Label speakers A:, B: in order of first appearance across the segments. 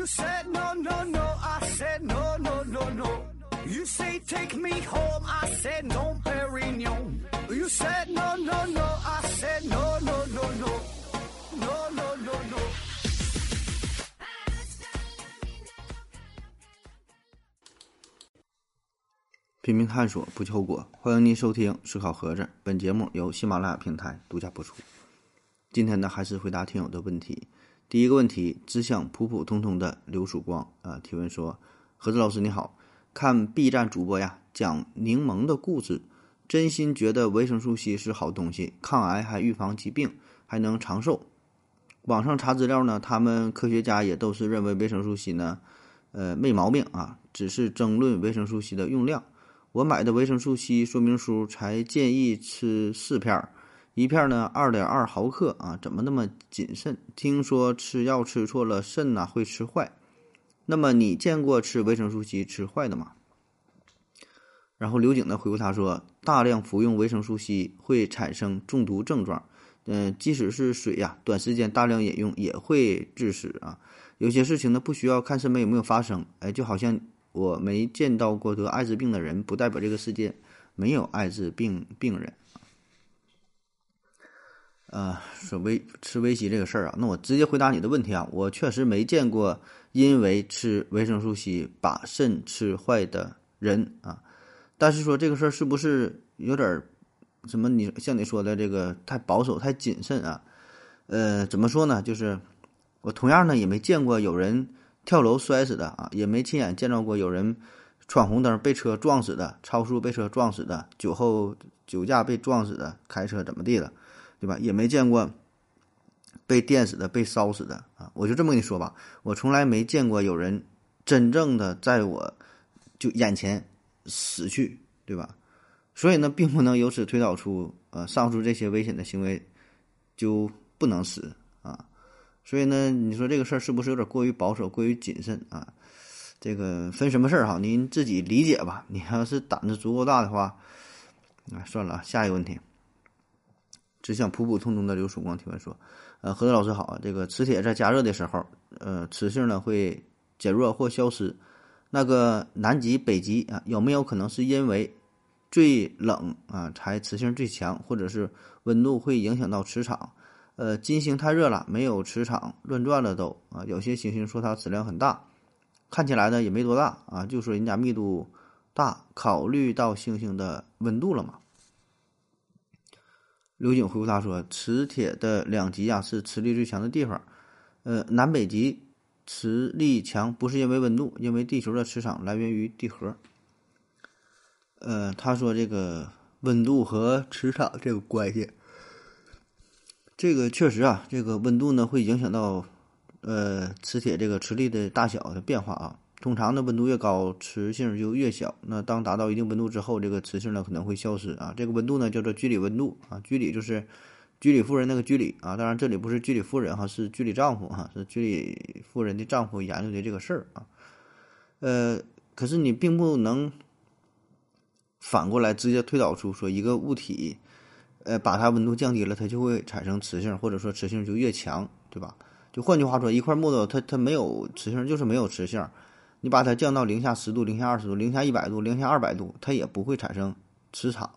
A: You said no, no, no. I said no, no, no, no. You say take me home. I said no, Perignon. You said no, no, no. I said no, no, no, no. No, no, no, no.
B: 拼命探索，不计后果。欢迎您收听《思考盒子》，本节目由喜马拉雅平台独家播出。今天呢，还是回答听友的问题。第一个问题，只想普普通通的刘曙光啊、提问说：盒子老师你好，看 B 站主播呀讲柠檬的故事，真心觉得维生素 C 是好东西，抗癌还预防疾病，还能长寿。网上查资料呢，他们科学家也都是认为维生素 C 呢，呃没毛病啊，只是争论维生素 C 的用量。我买的维生素 C 说明书才建议吃四片儿，一片呢二点二毫克啊，怎么那么谨慎？听说吃药吃错了肾呐、会吃坏。那么你见过吃维生素 C 吃坏的吗？然后刘景呢回复他说，大量服用维生素 C 会产生中毒症状，嗯、即使是水呀、短时间大量饮用也会致死啊。有些事情呢不需要看身边有没有发生，哎，就好像我没见到过得艾滋病的人，不代表这个世界没有艾滋病病人。呃，说维吃维 C 这个事儿啊，那我直接回答你的问题啊，我确实没见过因为吃维生素 C 把肾吃坏的人啊。但是说这个事儿是不是有点儿什么你像你说的这个太保守、太谨慎啊？呃，怎么说呢？就是我同样呢也没见过有人跳楼摔死的啊，也没亲眼见到过有人闯红灯被车撞死的，超速被车撞死的，酒后酒驾被撞死的，开车怎么地的，对吧？也没见过被电死的、被烧死的啊。我就这么跟你说吧，我从来没见过有人真正的在我就眼前死去，对吧？所以呢，并不能由此推导出，呃，上述这些危险的行为就不能死啊。所以呢，你说这个事儿是不是有点过于保守、过于谨慎啊？这个分什么事儿哈，您自己理解吧。你要是胆子足够大的话，啊，算了，下一个问题。只想普普通通的刘曙光提问说：“呃，何德老师好啊，这个磁铁在加热的时候，呃，磁性呢会减弱或消失。那个南极、北极啊，有没有可能是因为最冷啊才磁性最强，或者是温度会影响到磁场？呃，金星太热了，没有磁场，乱转了都啊。有些行星说它质量很大，看起来呢也没多大啊，就说人家密度大，考虑到星星的温度了嘛。”刘景回复他说：“磁铁的两极啊是磁力最强的地方，呃，南北极磁力强不是因为温度，因为地球的磁场来源于地核。呃，他说这个温度和磁场这个关系，这个确实啊，这个温度呢会影响到呃磁铁这个磁力的大小的变化啊。通常呢温度越高，磁性就越小。那当达到一定温度之后，这个磁性呢可能会消失啊。这个温度呢叫做居里温度啊，居里就是居里夫人那个居里啊。当然这里不是居里夫人哈，是居里丈夫哈，是居里夫人的丈夫研究的这个事儿啊。呃，可是你并不能反过来直接推导出说一个物体，呃，把它温度降低了，它就会产生磁性，或者说磁性就越强，对吧？就换句话说，一块木头它它没有磁性，就是没有磁性。你把它降到零下十度、零下二十度、零下一百度、零下二百度，它也不会产生磁场。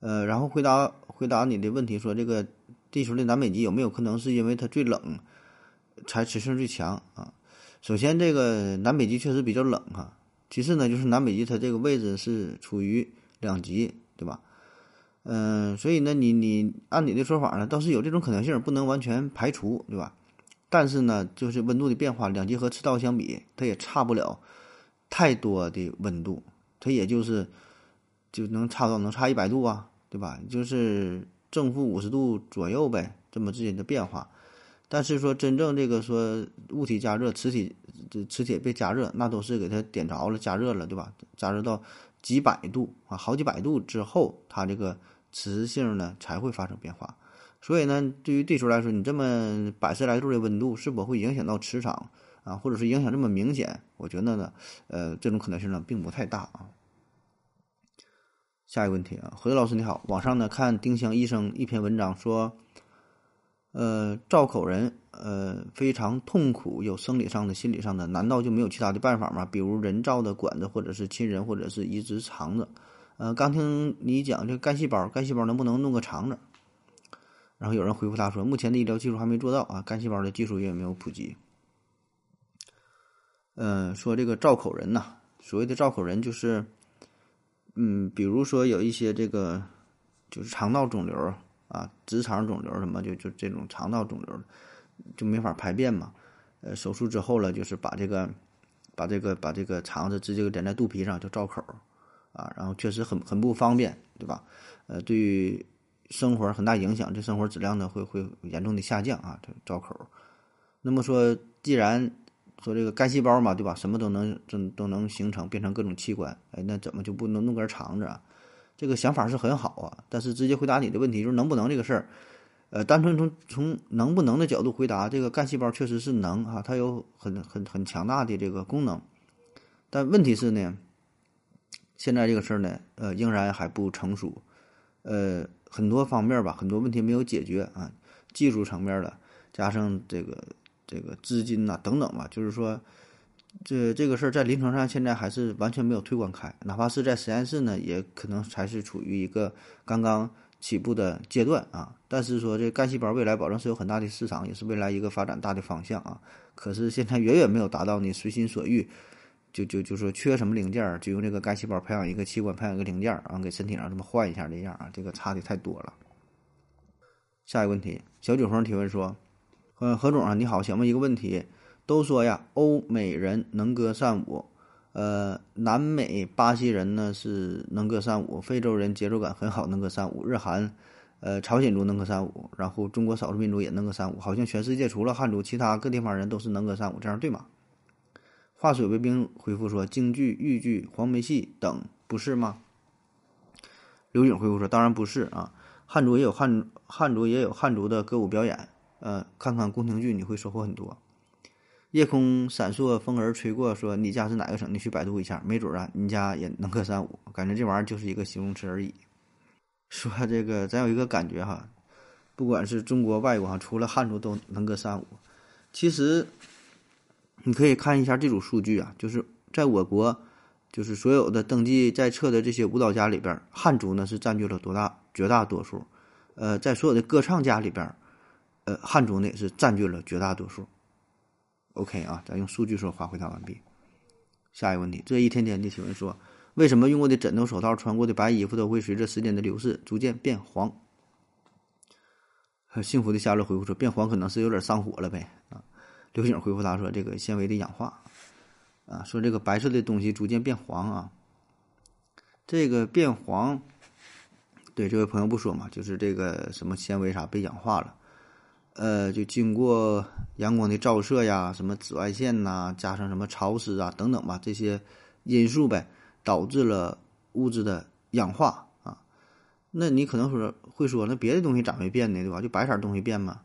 B: 呃，然后回答回答你的问题说，这个地球的南北极有没有可能是因为它最冷，才磁性最强啊？首先，这个南北极确实比较冷哈。其次呢，就是南北极它这个位置是处于两极，对吧？嗯、所以呢，你你按你的说法呢，倒是有这种可能性，不能完全排除，对吧？但是呢，就是温度的变化，两极和赤道相比，它也差不了太多的温度，它也就是就能差到能差一百度啊，对吧？就是正负五十度左右呗，这么之间的变化。但是说真正这个说物体加热，磁体这磁铁被加热，那都是给它点着了，加热了，对吧？加热到几百度啊，好几百度之后，它这个磁性呢才会发生变化。所以呢，对于地球来说，你这么百十来度的温度，是否会影响到磁场啊，或者是影响这么明显？我觉得呢，呃，这种可能性呢并不太大啊。下一个问题啊，何子老师你好，网上呢看丁香医生一篇文章说，呃，造口人呃非常痛苦，有生理上的、心理上的，难道就没有其他的办法吗？比如人造的管子，或者是亲人，或者是移植肠子？呃，刚听你讲这干细胞，干细胞能不能弄个肠子？然后有人回复他说，目前的医疗技术还没做到啊，干细胞的技术也没有普及。嗯，说这个造口人呐，所谓的造口人就是，嗯，比如说有一些这个就是肠道肿瘤啊，直肠肿瘤什么，就就这种肠道肿瘤就没法排便嘛。呃，手术之后了，就是把这个把这个把这个肠子直接连在肚皮上，就造口啊，然后确实很很不方便，对吧？呃，对于生活很大影响，这生活质量呢会会严重的下降啊，这造口。那么说，既然说这个干细胞嘛，对吧？什么都能都都能形成，变成各种器官。哎，那怎么就不能弄根肠子啊？这个想法是很好啊，但是直接回答你的问题就是能不能这个事儿，呃，单纯从从能不能的角度回答，这个干细胞确实是能啊，它有很很很强大的这个功能。但问题是呢，现在这个事儿呢，呃，仍然还不成熟，呃，很多方面吧，很多问题没有解决啊，技术层面的，加上这个。这个资金呐，等等吧，就是说，这这个事儿在临床上现在还是完全没有推广开，哪怕是在实验室呢，也可能还是处于一个刚刚起步的阶段啊。但是说这干细胞未来保证是有很大的市场，也是未来一个发展大的方向啊。可是现在远远没有达到你随心所欲，就就就说缺什么零件儿就用这个干细胞培养一个器官，培养一个零件儿然后给身体上这么换一下这样啊，这个差的太多了。下一个问题，小九峰提问说。嗯，何总啊，你好，想问一个问题。都说呀，欧美人能歌善舞，呃，南美巴西人呢是能歌善舞，非洲人节奏感很好，能歌善舞，日韩，呃，朝鲜族能歌善舞，然后中国少数民族也能歌善舞，好像全世界除了汉族，其他各地方人都是能歌善舞，这样对吗？化水为冰回复说，京剧、豫剧、黄梅戏等不是吗？刘颖回复说，当然不是啊，汉族也有汉汉族也有汉族的歌舞表演。呃，看看宫廷剧你会收获很多。夜空闪烁，风儿吹过，说你家是哪个省？你去百度一下，没准啊，你家也能歌善舞。感觉这玩意儿就是一个形容词而已。说这个，咱有一个感觉哈，不管是中国、外国哈，除了汉族都能歌善舞。其实你可以看一下这组数据啊，就是在我国，就是所有的登记在册的这些舞蹈家里边，汉族呢是占据了多大绝大多数。呃，在所有的歌唱家里边。呃，汉族呢也是占据了绝大多数。OK 啊，咱用数据说话回答完毕。下一个问题，这一天天的提问说，为什么用过的枕头、手套、穿过的白衣服都会随着时间的流逝逐渐变黄？幸福的夏乐回复说，变黄可能是有点上火了呗啊。刘景回复他说，这个纤维的氧化啊，说这个白色的东西逐渐变黄啊，这个变黄，对这位朋友不说嘛，就是这个什么纤维啥被氧化了。呃，就经过阳光的照射呀，什么紫外线呐，加上什么潮湿啊等等吧，这些因素呗，导致了物质的氧化啊。那你可能说会说，那别的东西咋没变呢？对吧？就白色东西变吗？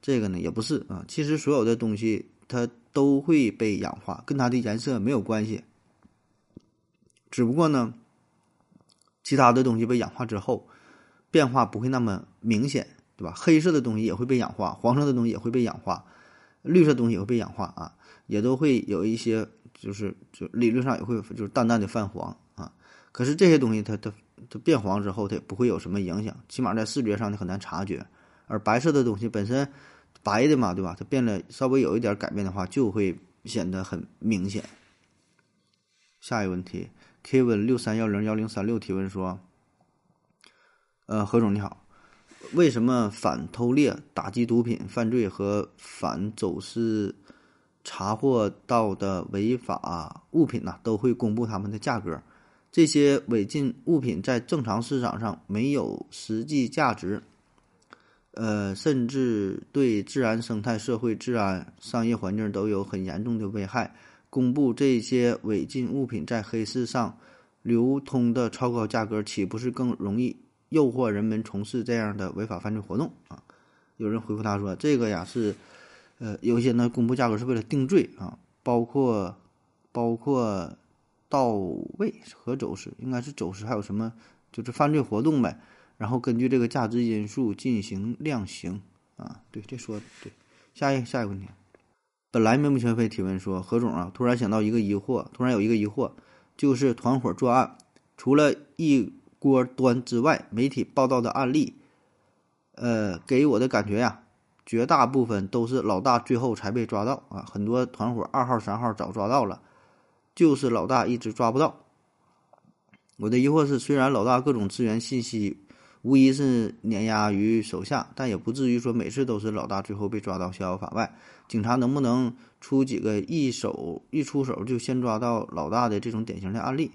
B: 这个呢也不是啊。其实所有的东西它都会被氧化，跟它的颜色没有关系。只不过呢，其他的东西被氧化之后，变化不会那么明显。对吧？黑色的东西也会被氧化，黄色的东西也会被氧化，绿色东西也会被氧化啊，也都会有一些，就是就理论上也会就是淡淡的泛黄啊。可是这些东西它它它变黄之后，它也不会有什么影响，起码在视觉上你很难察觉。而白色的东西本身白的嘛，对吧？它变了稍微有一点改变的话，就会显得很明显。下一个问题，Kevin 六三幺零幺零三六提问说：“呃，何总你好。”为什么反偷猎、打击毒品犯罪和反走私查获到的违法物品呢，都会公布他们的价格？这些违禁物品在正常市场上没有实际价值，呃，甚至对自然生态、社会治安、商业环境都有很严重的危害。公布这些违禁物品在黑市上流通的超高价格，岂不是更容易？诱惑人们从事这样的违法犯罪活动啊！有人回复他说：“这个呀是，呃，有些呢公布价格是为了定罪啊，包括包括到位和走私，应该是走私，还有什么就是犯罪活动呗。然后根据这个价值因素进行量刑啊，对，这说的对。下一下一个问题，本来面目全非提问说何总啊，突然想到一个疑惑，突然有一个疑惑，就是团伙作案，除了一锅端之外，媒体报道的案例，呃，给我的感觉呀，绝大部分都是老大最后才被抓到啊，很多团伙二号三号早抓到了，就是老大一直抓不到。我的疑惑是，虽然老大各种资源信息。无疑是碾压于手下，但也不至于说每次都是老大最后被抓到逍遥法外。警察能不能出几个一手一出手就先抓到老大的这种典型的案例？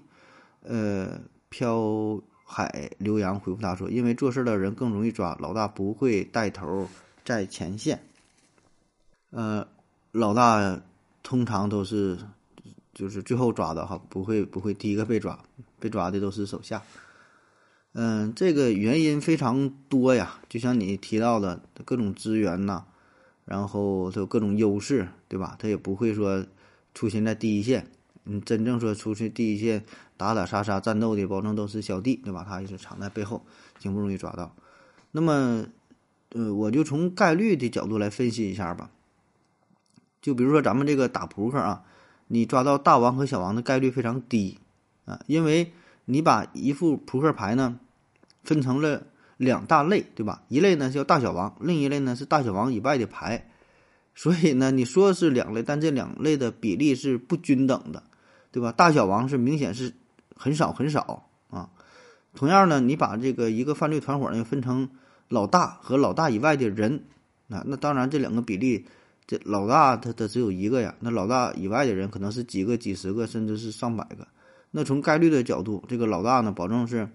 B: 呃，飘海刘洋回复他说：“因为做事的人更容易抓，老大不会带头在前线。呃，老大通常都是就是最后抓的哈，不会不会第一个被抓，被抓的都是手下。”嗯，这个原因非常多呀，就像你提到的各种资源呐，然后它有各种优势，对吧？它也不会说出现在第一线。嗯，真正说出去第一线打打杀杀战斗的，保证都是小弟，对吧？他也是藏在背后，挺不容易抓到。那么，呃，我就从概率的角度来分析一下吧。就比如说咱们这个打扑克啊，你抓到大王和小王的概率非常低啊，因为。你把一副扑克牌呢，分成了两大类，对吧？一类呢叫大小王，另一类呢是大小王以外的牌。所以呢，你说是两类，但这两类的比例是不均等的，对吧？大小王是明显是很少很少啊。同样呢，你把这个一个犯罪团伙呢分成老大和老大以外的人，那那当然这两个比例，这老大他他只有一个呀，那老大以外的人可能是几个、几十个，甚至是上百个。那从概率的角度，这个老大呢，保证是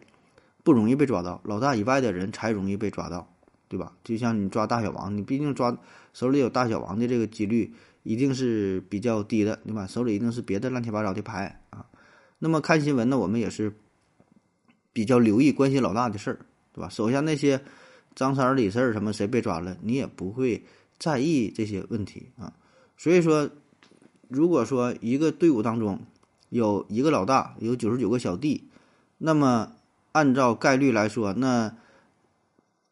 B: 不容易被抓到，老大以外的人才容易被抓到，对吧？就像你抓大小王，你毕竟抓手里有大小王的这个几率一定是比较低的，对吧？手里一定是别的乱七八糟的牌啊。那么看新闻呢，我们也是比较留意关心老大的事儿，对吧？手下那些张三李四什么谁被抓了，你也不会在意这些问题啊。所以说，如果说一个队伍当中，有一个老大，有九十九个小弟，那么按照概率来说，那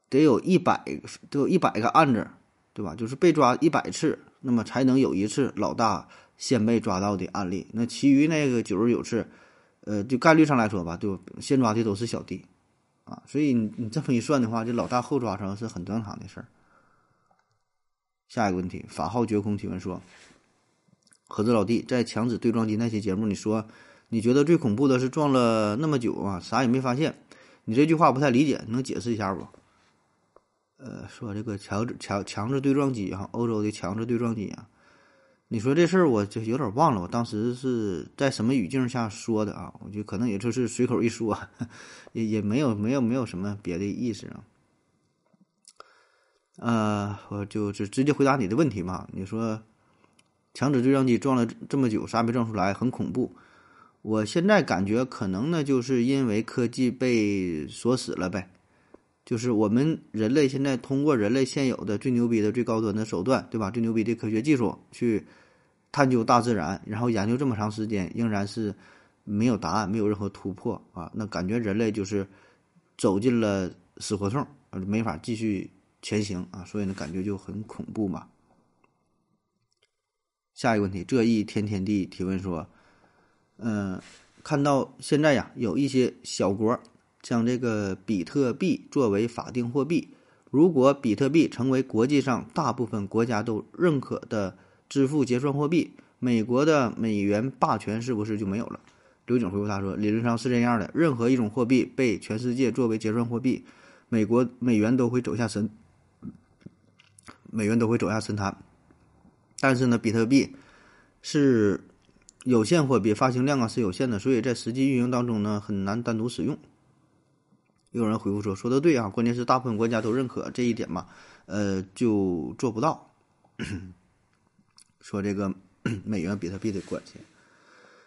B: 得有一百，得有一百个案子，对吧？就是被抓一百次，那么才能有一次老大先被抓到的案例。那其余那个九十九次，呃，就概率上来说吧，就先抓的都是小弟，啊，所以你你这么一算的话，这老大后抓成是很正常的事儿。下一个问题，法号绝空提问说。盒子老弟在强子对撞机那期节目，你说你觉得最恐怖的是撞了那么久啊，啥也没发现。你这句话不太理解，能解释一下不？呃，说这个强制强强制对撞机哈，欧洲的强制对撞机啊，你说这事儿我就有点忘了，我当时是在什么语境下说的啊？我就可能也就是随口一说，也也没有没有没有什么别的意思啊。呃，我就直直接回答你的问题嘛，你说。强子对撞机撞了这么久，啥也没撞出来，很恐怖。我现在感觉可能呢，就是因为科技被锁死了呗。就是我们人类现在通过人类现有的最牛逼的、最高端的手段，对吧？最牛逼的科学技术去探究大自然，然后研究这么长时间，仍然是没有答案，没有任何突破啊。那感觉人类就是走进了死胡同，没法继续前行啊。所以呢，感觉就很恐怖嘛。下一个问题，这一天天地提问说，嗯，看到现在呀，有一些小国将这个比特币作为法定货币，如果比特币成为国际上大部分国家都认可的支付结算货币，美国的美元霸权是不是就没有了？刘景回复他说，理论上是这样的，任何一种货币被全世界作为结算货币，美国美元都会走下神，美元都会走下神坛。但是呢，比特币是有限货币，发行量啊是有限的，所以在实际运营当中呢，很难单独使用。有人回复说：“说的对啊，关键是大部分国家都认可这一点嘛，呃，就做不到。”说这个 美元比特币的关系，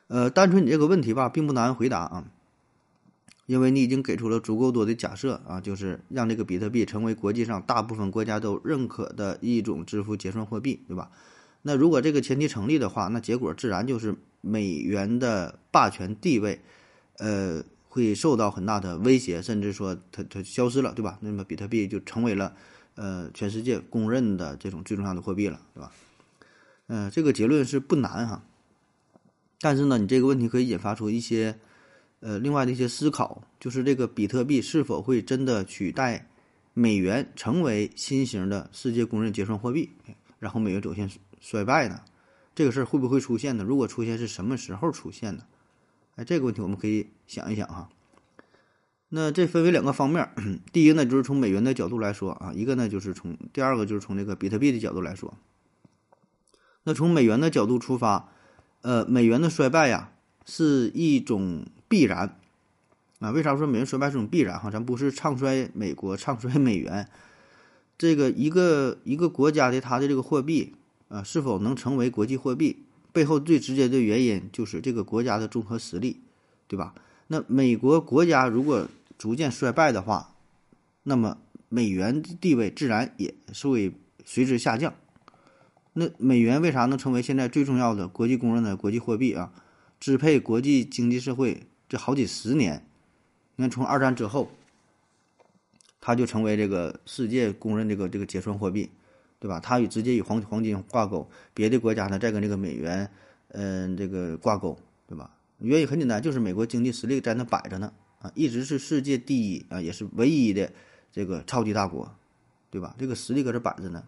B: 呃，单纯你这个问题吧，并不难回答啊，因为你已经给出了足够多的假设啊，就是让这个比特币成为国际上大部分国家都认可的一种支付结算货币，对吧？那如果这个前提成立的话，那结果自然就是美元的霸权地位，呃，会受到很大的威胁，甚至说它它消失了，对吧？那么比特币就成为了呃全世界公认的这种最重要的货币了，对吧？嗯，这个结论是不难哈，但是呢，你这个问题可以引发出一些呃另外的一些思考，就是这个比特币是否会真的取代美元成为新型的世界公认结算货币，然后美元走向衰败呢？这个事儿会不会出现呢？如果出现，是什么时候出现呢？哎，这个问题我们可以想一想哈。那这分为两个方面，第一呢，就是从美元的角度来说啊，一个呢就是从第二个就是从这个比特币的角度来说。那从美元的角度出发，呃，美元的衰败呀是一种必然啊。为啥说美元衰败是种必然？哈，咱不是唱衰美国，唱衰美元。这个一个一个国家的它的这个货币啊，是否能成为国际货币，背后最直接的原因就是这个国家的综合实力，对吧？那美国国家如果逐渐衰败的话，那么美元地位自然也是会随之下降。那美元为啥能成为现在最重要的国际公认的国际货币啊？支配国际经济社会这好几十年，你看从二战之后，它就成为这个世界公认这个这个结算货币，对吧？它与直接与黄黄金挂钩，别的国家呢再跟这个美元，嗯，这个挂钩，对吧？原因很简单，就是美国经济实力在那摆着呢，啊，一直是世界第一啊，也是唯一的这个超级大国，对吧？这个实力搁这摆着呢。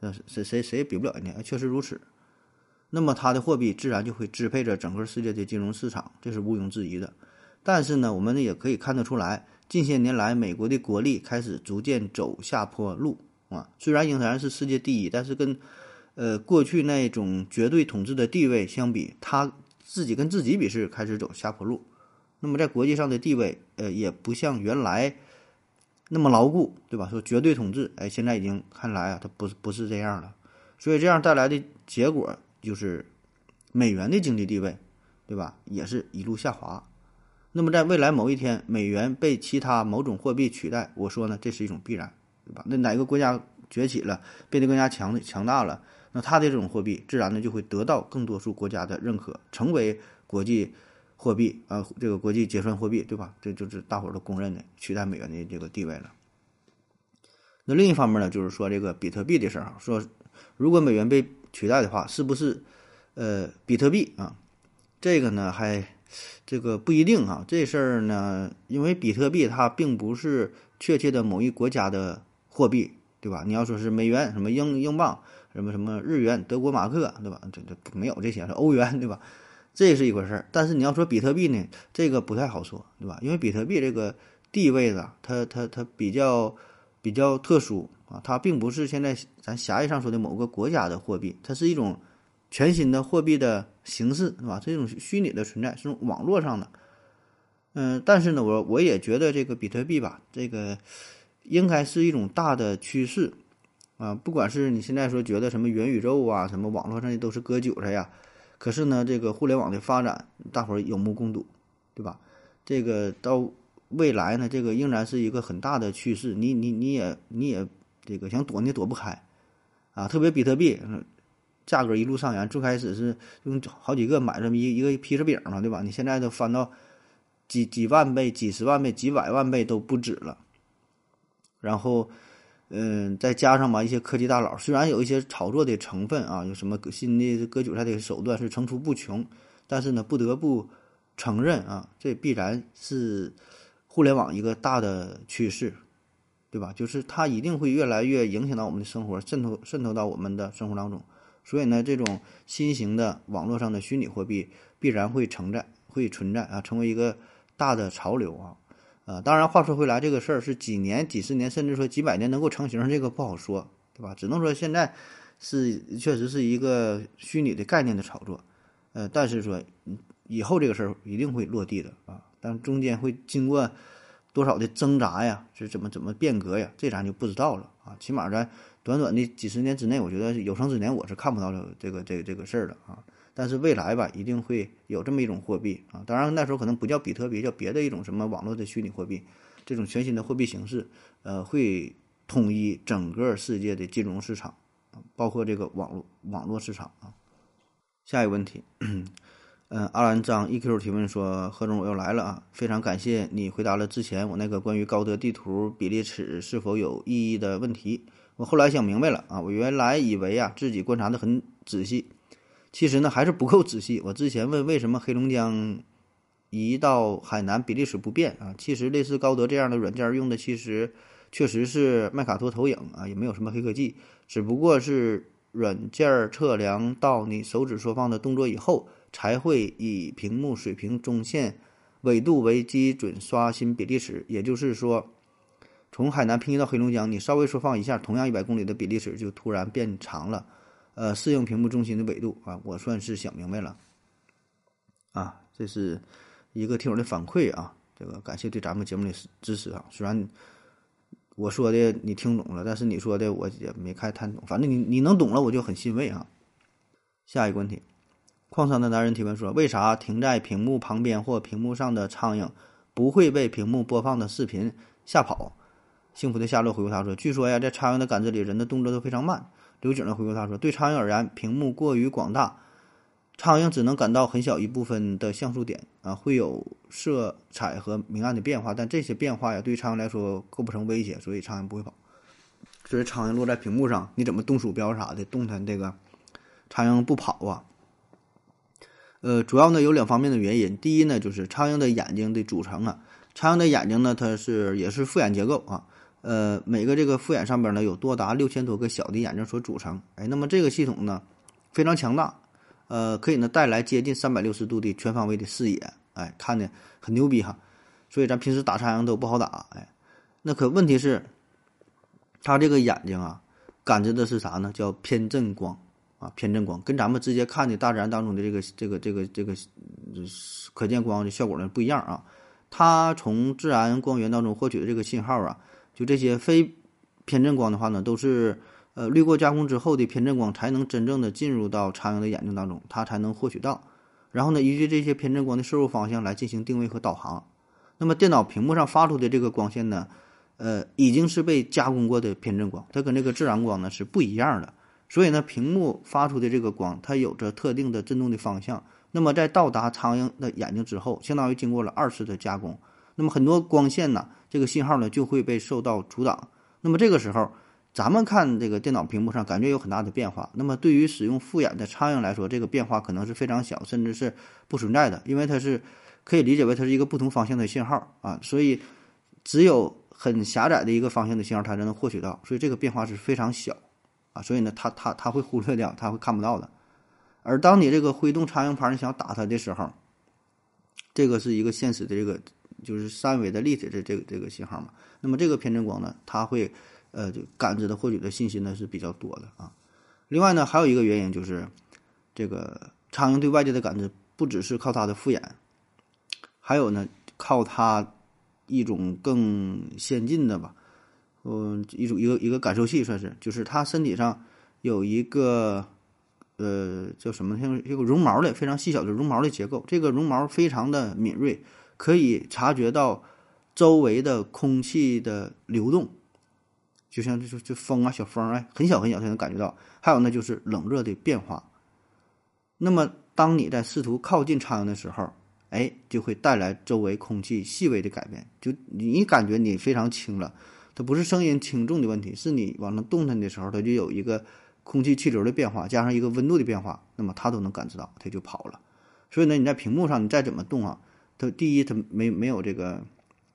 B: 那谁谁谁也比不了人家，确实如此。那么它的货币自然就会支配着整个世界的金融市场，这是毋庸置疑的。但是呢，我们呢也可以看得出来，近些年来美国的国力开始逐渐走下坡路啊。虽然仍然是世界第一，但是跟呃过去那种绝对统治的地位相比，他自己跟自己比是开始走下坡路。那么在国际上的地位，呃，也不像原来。那么牢固，对吧？说绝对统治，哎，现在已经看来啊，它不是不是这样了。所以这样带来的结果就是，美元的经济地位，对吧，也是一路下滑。那么在未来某一天，美元被其他某种货币取代，我说呢，这是一种必然，对吧？那哪个国家崛起了，变得更加强强大了，那它的这种货币自然呢就会得到更多数国家的认可，成为国际。货币啊，这个国际结算货币，对吧？这就是大伙儿都公认的取代美元的这个地位了。那另一方面呢，就是说这个比特币的事儿啊，说如果美元被取代的话，是不是呃比特币啊？这个呢还这个不一定啊。这事儿呢，因为比特币它并不是确切的某一国家的货币，对吧？你要说是美元、什么英英镑、什么什么日元、德国马克，对吧？这这没有这些，是欧元，对吧？这是一回事儿，但是你要说比特币呢，这个不太好说，对吧？因为比特币这个地位呢，它它它比较比较特殊啊，它并不是现在咱狭义上说的某个国家的货币，它是一种全新的货币的形式，是吧？这种虚拟的存在，是网络上的。嗯，但是呢，我我也觉得这个比特币吧，这个应该是一种大的趋势啊，不管是你现在说觉得什么元宇宙啊，什么网络上的都是割韭菜呀。可是呢，这个互联网的发展，大伙儿有目共睹，对吧？这个到未来呢，这个仍然是一个很大的趋势。你你你也你也这个想躲你也躲不开，啊，特别比特币，价格一路上扬，最开始是用好几个买这么一一个披萨饼嘛，对吧？你现在都翻到几几万倍、几十万倍、几百万倍都不止了，然后。嗯，再加上吧，一些科技大佬虽然有一些炒作的成分啊，有什么新的割韭菜的手段是层出不穷，但是呢，不得不承认啊，这必然是互联网一个大的趋势，对吧？就是它一定会越来越影响到我们的生活，渗透渗透到我们的生活当中。所以呢，这种新型的网络上的虚拟货币必然会存在，会存在啊，成为一个大的潮流啊。啊，当然，话说回来，这个事儿是几年、几十年，甚至说几百年能够成型，这个不好说，对吧？只能说现在是确实是一个虚拟的概念的炒作，呃，但是说以后这个事儿一定会落地的啊，但中间会经过多少的挣扎呀，是怎么怎么变革呀，这咱就不知道了啊。起码在短短的几十年之内，我觉得有生之年我是看不到这个这个这个事儿的啊。但是未来吧，一定会有这么一种货币啊！当然那时候可能不叫比特币，叫别的一种什么网络的虚拟货币，这种全新的货币形式，呃，会统一整个世界的金融市场，包括这个网络网络市场啊。下一个问题，嗯，阿兰张 EQ 提问说：“何总，我又来了啊！非常感谢你回答了之前我那个关于高德地图比例尺是否有意义的问题。我后来想明白了啊，我原来以为啊自己观察的很仔细，其实呢还是不够仔细。我之前问为什么黑龙江移到海南比例尺不变啊，其实类似高德这样的软件用的其实确实是麦卡托投影啊，也没有什么黑科技，只不过是软件测量到你手指缩放的动作以后。”才会以屏幕水平中线纬度为基准刷新比例尺，也就是说，从海南平移到黑龙江，你稍微缩放一下，同样一百公里的比例尺就突然变长了，呃，适应屏幕中心的纬度啊，我算是想明白了。啊，这是一个听友的反馈啊，这个感谢对咱们节目的支持啊。虽然我说的你听懂了，但是你说的我也没太看懂，反正你你能懂了，我就很欣慰啊。下一个问题。矿山的男人提问说：“为啥停在屏幕旁边或屏幕上的苍蝇不会被屏幕播放的视频吓跑？”幸福的夏洛回复他说：“据说呀，在苍蝇的感知里，人的动作都非常慢。”刘景呢回复他说：“对苍蝇而言，屏幕过于广大，苍蝇只能感到很小一部分的像素点啊，会有色彩和明暗的变化，但这些变化呀，对苍蝇来说构不成威胁，所以苍蝇不会跑。所以苍蝇落在屏幕上，你怎么动鼠标啥的动它，这个苍蝇不跑啊？”呃，主要呢有两方面的原因。第一呢，就是苍蝇的眼睛的组成啊，苍蝇的眼睛呢，它是也是复眼结构啊。呃，每个这个复眼上边呢，有多达六千多个小的眼睛所组成。哎，那么这个系统呢，非常强大，呃，可以呢带来接近三百六十度的全方位的视野，哎，看的很牛逼哈。所以咱平时打苍蝇都不好打，哎，那可问题是，它这个眼睛啊，感知的是啥呢？叫偏振光。啊，偏振光跟咱们直接看的大自然当中的这个这个这个这个可见光的效果呢不一样啊。它从自然光源当中获取的这个信号啊，就这些非偏振光的话呢，都是呃滤过加工之后的偏振光才能真正的进入到苍蝇的眼睛当中，它才能获取到。然后呢，依据这些偏振光的摄入方向来进行定位和导航。那么电脑屏幕上发出的这个光线呢，呃，已经是被加工过的偏振光，它跟这个自然光呢是不一样的。所以呢，屏幕发出的这个光，它有着特定的振动的方向。那么在到达苍蝇的眼睛之后，相当于经过了二次的加工。那么很多光线呢，这个信号呢就会被受到阻挡。那么这个时候，咱们看这个电脑屏幕上感觉有很大的变化。那么对于使用复眼的苍蝇来说，这个变化可能是非常小，甚至是不存在的，因为它是可以理解为它是一个不同方向的信号啊。所以只有很狭窄的一个方向的信号，它才能获取到。所以这个变化是非常小啊。所以呢，它它它会忽略掉，它会看不到的。而当你这个挥动苍蝇拍，你想打它的时候，这个是一个现实的这个就是三维的立体的这个这个信号嘛。那么这个偏振光呢，它会呃就感知的获取的信息呢是比较多的啊。另外呢，还有一个原因就是这个苍蝇对外界的感知不只是靠它的复眼，还有呢靠它一种更先进的吧。嗯，一种一个一个感受器算是，就是它身体上有一个呃叫什么，像一个绒毛的非常细小的绒毛的结构。这个绒毛非常的敏锐，可以察觉到周围的空气的流动，就像就就风啊，小风哎，很小很小才能感觉到。还有呢，就是冷热的变化。那么，当你在试图靠近苍蝇的时候，哎，就会带来周围空气细微的改变，就你感觉你非常轻了。它不是声音轻重的问题，是你往上动它的时候，它就有一个空气气流的变化，加上一个温度的变化，那么它都能感知到，它就跑了。所以呢，你在屏幕上你再怎么动啊，它第一它没没有这个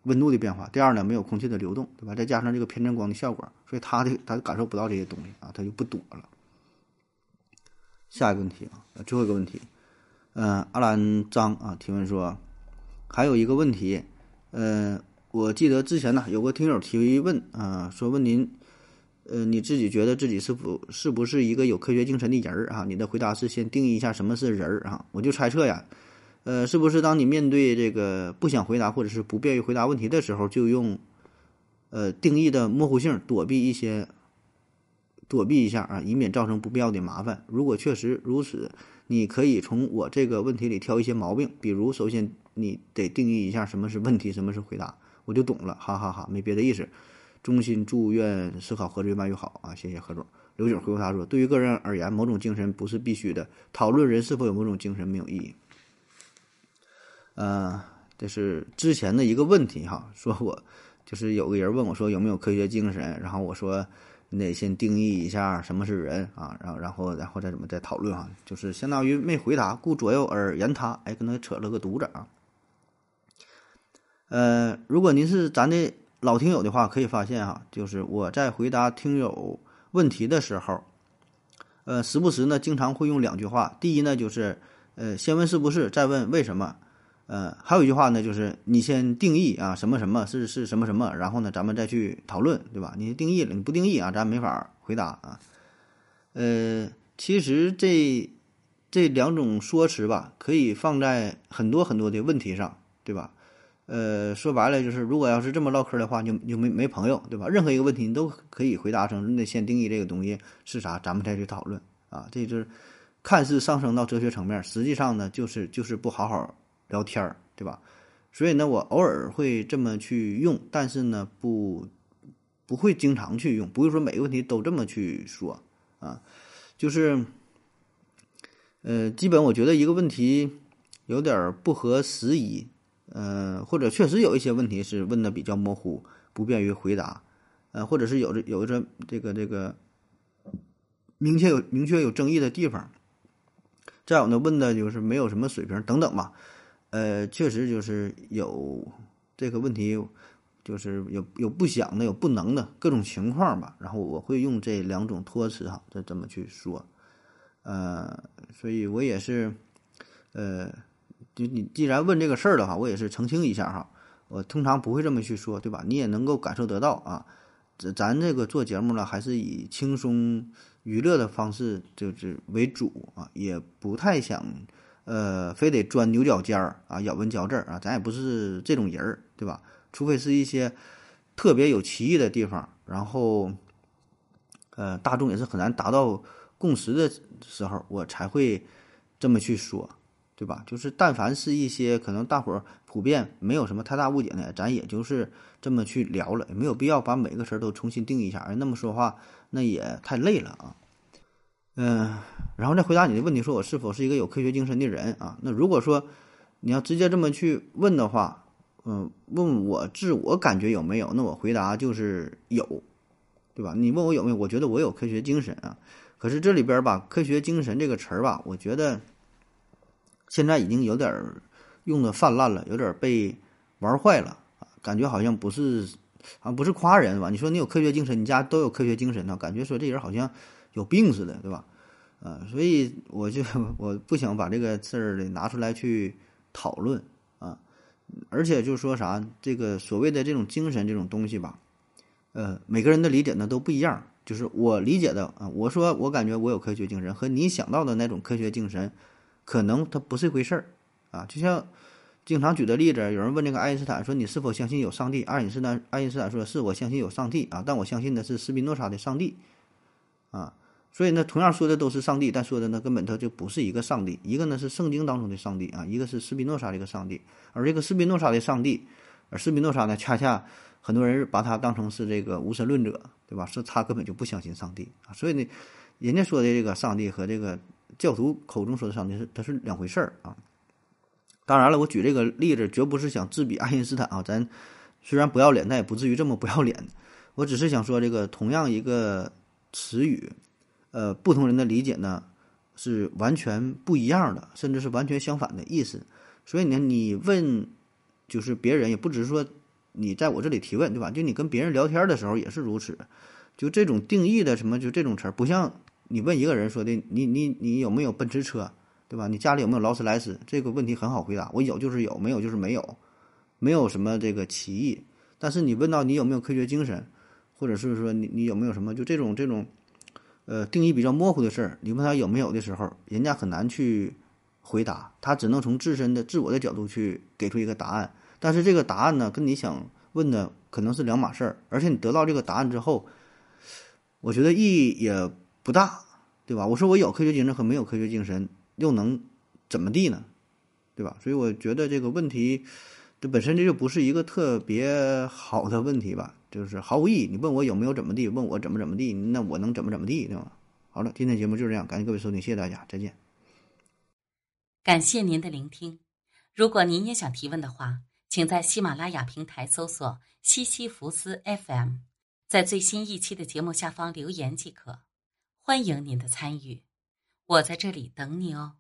B: 温度的变化，第二呢没有空气的流动，对吧？再加上这个偏振光的效果，所以它的它感受不到这些东西啊，它就不躲了。下一个问题啊，最后一个问题，嗯，阿兰张啊提问说，还有一个问题，嗯。我记得之前呢，有个听友提问啊，说问您，呃，你自己觉得自己是否是不是一个有科学精神的人儿啊？你的回答是先定义一下什么是人儿啊？我就猜测呀，呃，是不是当你面对这个不想回答或者是不便于回答问题的时候，就用呃定义的模糊性躲避一些，躲避一下啊，以免造成不必要的麻烦。如果确实如此，你可以从我这个问题里挑一些毛病，比如首先你得定义一下什么是问题，什么是回答。我就懂了，哈哈哈，没别的意思，衷心祝愿思考合作越办越好啊！谢谢何总。刘景回复他说：“对于个人而言，某种精神不是必须的，讨论人是否有某种精神没有意义。”呃，这是之前的一个问题哈，说我就是有个人问我说有没有科学精神，然后我说你得先定义一下什么是人啊，然后然后然后再怎么再讨论啊，就是相当于没回答，顾左右而言他，哎，跟他扯了个犊子啊。呃，如果您是咱的老听友的话，可以发现哈，就是我在回答听友问题的时候，呃，时不时呢，经常会用两句话。第一呢，就是呃，先问是不是，再问为什么。呃，还有一句话呢，就是你先定义啊，什么什么是是什么什么，然后呢，咱们再去讨论，对吧？你定义了，你不定义啊，咱没法回答啊。呃，其实这这两种说辞吧，可以放在很多很多的问题上，对吧？呃，说白了就是，如果要是这么唠嗑的话，就就没没朋友，对吧？任何一个问题你都可以回答成，你得先定义这个东西是啥，咱们再去讨论啊。这就是看似上升到哲学层面，实际上呢，就是就是不好好聊天儿，对吧？所以呢，我偶尔会这么去用，但是呢，不不会经常去用，不会说每个问题都这么去说啊。就是呃，基本我觉得一个问题有点不合时宜。呃，或者确实有一些问题是问的比较模糊，不便于回答，呃，或者是有着有着这个这个明确有明确有争议的地方，再有呢问的就是没有什么水平等等吧，呃，确实就是有这个问题，就是有有不想的，有不能的各种情况吧，然后我会用这两种托词哈，再这么去说，呃，所以我也是，呃。就你既然问这个事儿的话，我也是澄清一下哈。我通常不会这么去说，对吧？你也能够感受得到啊。咱咱这个做节目呢，还是以轻松娱乐的方式就是为主啊，也不太想呃非得钻牛角尖儿啊，咬文嚼字儿啊。咱也不是这种人儿，对吧？除非是一些特别有歧义的地方，然后呃大众也是很难达到共识的时候，我才会这么去说。对吧？就是但凡是一些可能大伙儿普遍没有什么太大误解的，咱也就是这么去聊了，也没有必要把每个词儿都重新定义一下。那么说话那也太累了啊。嗯，然后再回答你的问题，说我是否是一个有科学精神的人啊？那如果说你要直接这么去问的话，嗯，问我自我感觉有没有？那我回答就是有，对吧？你问我有没有？我觉得我有科学精神啊。可是这里边吧，科学精神这个词儿吧，我觉得。现在已经有点儿用的泛滥了，有点儿被玩坏了！感觉好像不是，啊不是夸人吧？你说你有科学精神，你家都有科学精神呢，感觉说这人好像有病似的，对吧？啊，所以我就我不想把这个事儿拿出来去讨论啊！而且就说啥，这个所谓的这种精神这种东西吧，呃，每个人的理解呢都不一样。就是我理解的啊，我说我感觉我有科学精神，和你想到的那种科学精神。可能它不是一回事儿，啊，就像经常举的例子，有人问那个爱因斯坦说：“你是否相信有上帝？”爱因斯坦爱因斯坦说：“是我相信有上帝啊，但我相信的是斯宾诺莎的上帝，啊，所以呢，同样说的都是上帝，但说的呢根本它就不是一个上帝，一个呢是圣经当中的上帝啊，一个是斯宾诺莎这个上帝，而这个斯宾诺莎的上帝，而斯宾诺莎呢，恰恰很多人把他当成是这个无神论者，对吧？是他根本就不相信上帝啊，所以呢，人家说的这个上帝和这个。教徒口中说的上帝是，它是两回事儿啊。当然了，我举这个例子绝不是想自比爱因斯坦啊。咱虽然不要脸，但也不至于这么不要脸。我只是想说，这个同样一个词语，呃，不同人的理解呢是完全不一样的，甚至是完全相反的意思。所以呢，你问就是别人，也不只是说你在我这里提问，对吧？就你跟别人聊天的时候也是如此。就这种定义的什么，就这种词儿，不像。你问一个人说的，你你你有没有奔驰车，对吧？你家里有没有劳斯莱斯？这个问题很好回答，我有就是有，没有就是没有，没有什么这个歧义。但是你问到你有没有科学精神，或者是说你你有没有什么就这种这种，呃，定义比较模糊的事儿，你问他有没有的时候，人家很难去回答，他只能从自身的自我的角度去给出一个答案。但是这个答案呢，跟你想问的可能是两码事儿，而且你得到这个答案之后，我觉得意义也。不大，对吧？我说我有科学精神和没有科学精神又能怎么地呢？对吧？所以我觉得这个问题，这本身这就不是一个特别好的问题吧，就是毫无意义。你问我有没有怎么地，问我怎么怎么地，那我能怎么怎么地，对吧？好了，今天节目就这样，感谢各位收听，谢谢大家，再见。
C: 感谢您的聆听。如果您也想提问的话，请在喜马拉雅平台搜索“西西弗斯 FM”，在最新一期的节目下方留言即可。欢迎您的参与，我在这里等你哦。